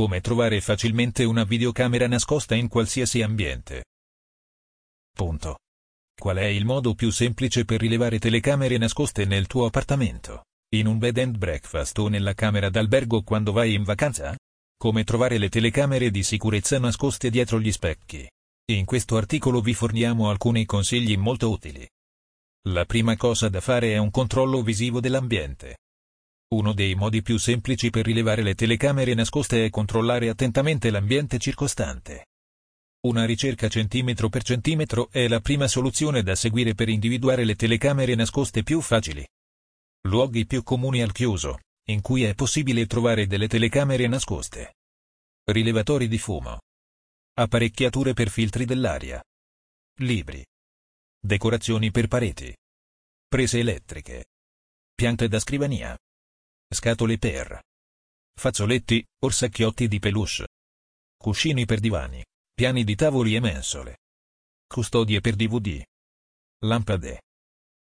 Come trovare facilmente una videocamera nascosta in qualsiasi ambiente. Punto. Qual è il modo più semplice per rilevare telecamere nascoste nel tuo appartamento, in un bed and breakfast o nella camera d'albergo quando vai in vacanza? Come trovare le telecamere di sicurezza nascoste dietro gli specchi. In questo articolo vi forniamo alcuni consigli molto utili. La prima cosa da fare è un controllo visivo dell'ambiente. Uno dei modi più semplici per rilevare le telecamere nascoste è controllare attentamente l'ambiente circostante. Una ricerca centimetro per centimetro è la prima soluzione da seguire per individuare le telecamere nascoste più facili. Luoghi più comuni al chiuso, in cui è possibile trovare delle telecamere nascoste. Rilevatori di fumo. Apparecchiature per filtri dell'aria. Libri. Decorazioni per pareti. Prese elettriche. Piante da scrivania. Scatole per. Fazzoletti, orsacchiotti di peluche. Cuscini per divani piani di tavoli e mensole. Custodie per DVD. Lampade.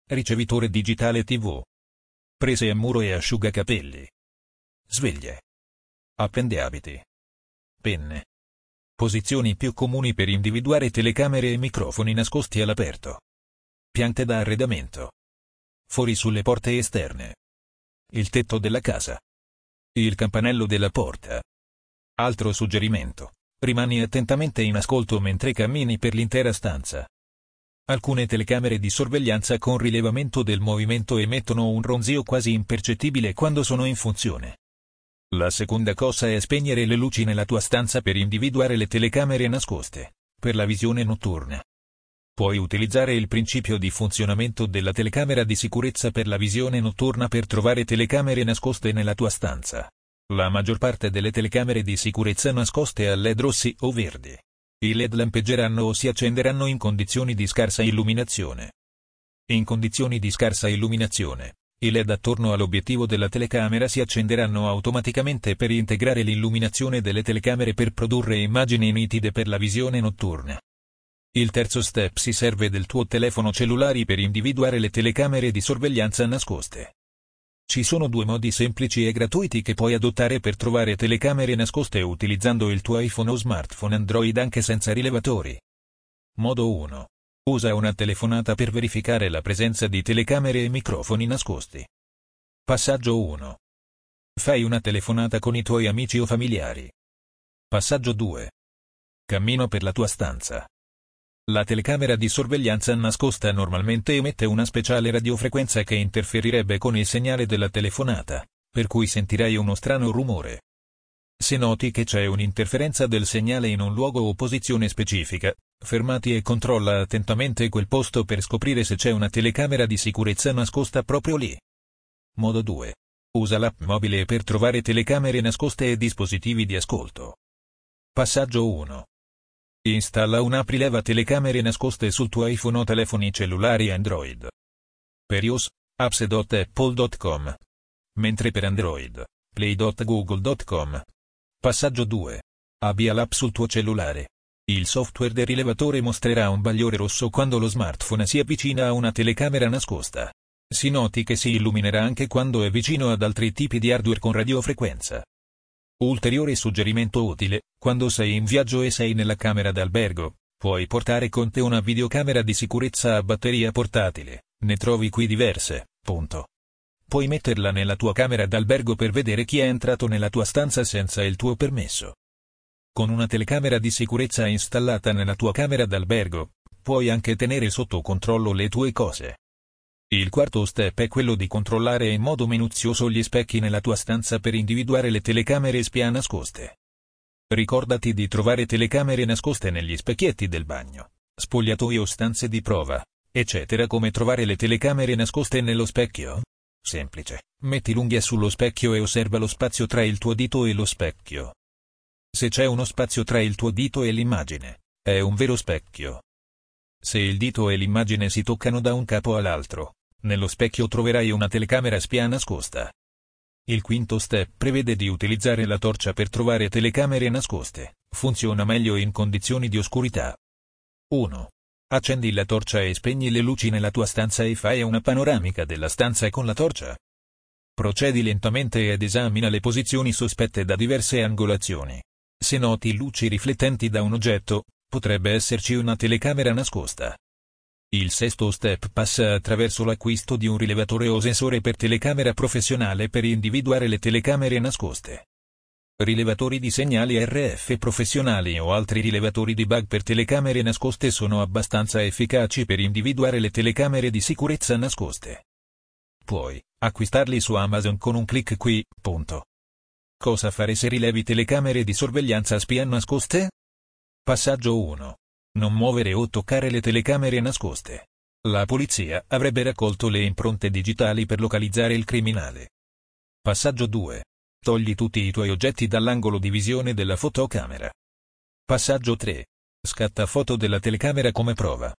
Ricevitore digitale TV. Prese a muro e asciugacapelli. Sveglie. Appendeabiti. Penne. Posizioni più comuni per individuare telecamere e microfoni nascosti all'aperto. Piante da arredamento. Fuori sulle porte esterne. Il tetto della casa. Il campanello della porta. Altro suggerimento. Rimani attentamente in ascolto mentre cammini per l'intera stanza. Alcune telecamere di sorveglianza con rilevamento del movimento emettono un ronzio quasi impercettibile quando sono in funzione. La seconda cosa è spegnere le luci nella tua stanza per individuare le telecamere nascoste, per la visione notturna. Puoi utilizzare il principio di funzionamento della telecamera di sicurezza per la visione notturna per trovare telecamere nascoste nella tua stanza. La maggior parte delle telecamere di sicurezza nascoste a LED rossi o verdi. I LED lampeggeranno o si accenderanno in condizioni di scarsa illuminazione. In condizioni di scarsa illuminazione, i LED attorno all'obiettivo della telecamera si accenderanno automaticamente per integrare l'illuminazione delle telecamere per produrre immagini nitide per la visione notturna. Il terzo step si serve del tuo telefono cellulare per individuare le telecamere di sorveglianza nascoste. Ci sono due modi semplici e gratuiti che puoi adottare per trovare telecamere nascoste utilizzando il tuo iPhone o smartphone Android anche senza rilevatori. Modo 1. Usa una telefonata per verificare la presenza di telecamere e microfoni nascosti. Passaggio 1. Fai una telefonata con i tuoi amici o familiari. Passaggio 2. Cammino per la tua stanza. La telecamera di sorveglianza nascosta normalmente emette una speciale radiofrequenza che interferirebbe con il segnale della telefonata, per cui sentirai uno strano rumore. Se noti che c'è un'interferenza del segnale in un luogo o posizione specifica, fermati e controlla attentamente quel posto per scoprire se c'è una telecamera di sicurezza nascosta proprio lì. Modo 2. Usa l'app mobile per trovare telecamere nascoste e dispositivi di ascolto. Passaggio 1. Installa un'app telecamere nascoste sul tuo iPhone o telefoni cellulari Android. Per iOS, apps.apple.com. Mentre per Android, play.google.com. Passaggio 2. Abbia l'app sul tuo cellulare. Il software del rilevatore mostrerà un bagliore rosso quando lo smartphone si avvicina a una telecamera nascosta. Si noti che si illuminerà anche quando è vicino ad altri tipi di hardware con radiofrequenza. Ulteriore suggerimento utile, quando sei in viaggio e sei nella camera d'albergo, puoi portare con te una videocamera di sicurezza a batteria portatile, ne trovi qui diverse, punto. Puoi metterla nella tua camera d'albergo per vedere chi è entrato nella tua stanza senza il tuo permesso. Con una telecamera di sicurezza installata nella tua camera d'albergo, puoi anche tenere sotto controllo le tue cose. Il quarto step è quello di controllare in modo minuzioso gli specchi nella tua stanza per individuare le telecamere spia nascoste. Ricordati di trovare telecamere nascoste negli specchietti del bagno, spogliatoi o stanze di prova, eccetera. Come trovare le telecamere nascoste nello specchio? Semplice. Metti l'unghia sullo specchio e osserva lo spazio tra il tuo dito e lo specchio. Se c'è uno spazio tra il tuo dito e l'immagine, è un vero specchio. Se il dito e l'immagine si toccano da un capo all'altro, nello specchio troverai una telecamera spia nascosta. Il quinto step prevede di utilizzare la torcia per trovare telecamere nascoste. Funziona meglio in condizioni di oscurità. 1. Accendi la torcia e spegni le luci nella tua stanza e fai una panoramica della stanza con la torcia. Procedi lentamente ed esamina le posizioni sospette da diverse angolazioni. Se noti luci riflettenti da un oggetto, potrebbe esserci una telecamera nascosta. Il sesto step passa attraverso l'acquisto di un rilevatore o sensore per telecamera professionale per individuare le telecamere nascoste. Rilevatori di segnali RF professionali o altri rilevatori di bug per telecamere nascoste sono abbastanza efficaci per individuare le telecamere di sicurezza nascoste. Puoi acquistarli su Amazon con un clic qui. Punto. Cosa fare se rilevi telecamere di sorveglianza spia nascoste? Passaggio 1. Non muovere o toccare le telecamere nascoste. La polizia avrebbe raccolto le impronte digitali per localizzare il criminale. Passaggio 2. Togli tutti i tuoi oggetti dall'angolo di visione della fotocamera. Passaggio 3. Scatta foto della telecamera come prova.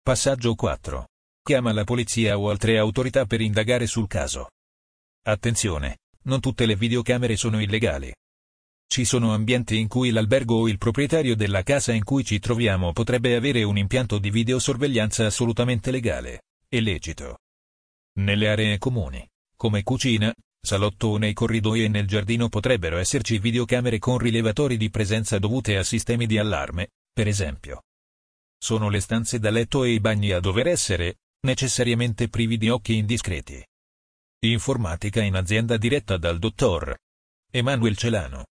Passaggio 4. Chiama la polizia o altre autorità per indagare sul caso. Attenzione, non tutte le videocamere sono illegali. Ci sono ambienti in cui l'albergo o il proprietario della casa in cui ci troviamo potrebbe avere un impianto di videosorveglianza assolutamente legale e lecito. Nelle aree comuni, come cucina, salotto nei corridoi e nel giardino potrebbero esserci videocamere con rilevatori di presenza dovute a sistemi di allarme, per esempio. Sono le stanze da letto e i bagni a dover essere, necessariamente privi di occhi indiscreti. Informatica in azienda diretta dal dottor Emanuel Celano.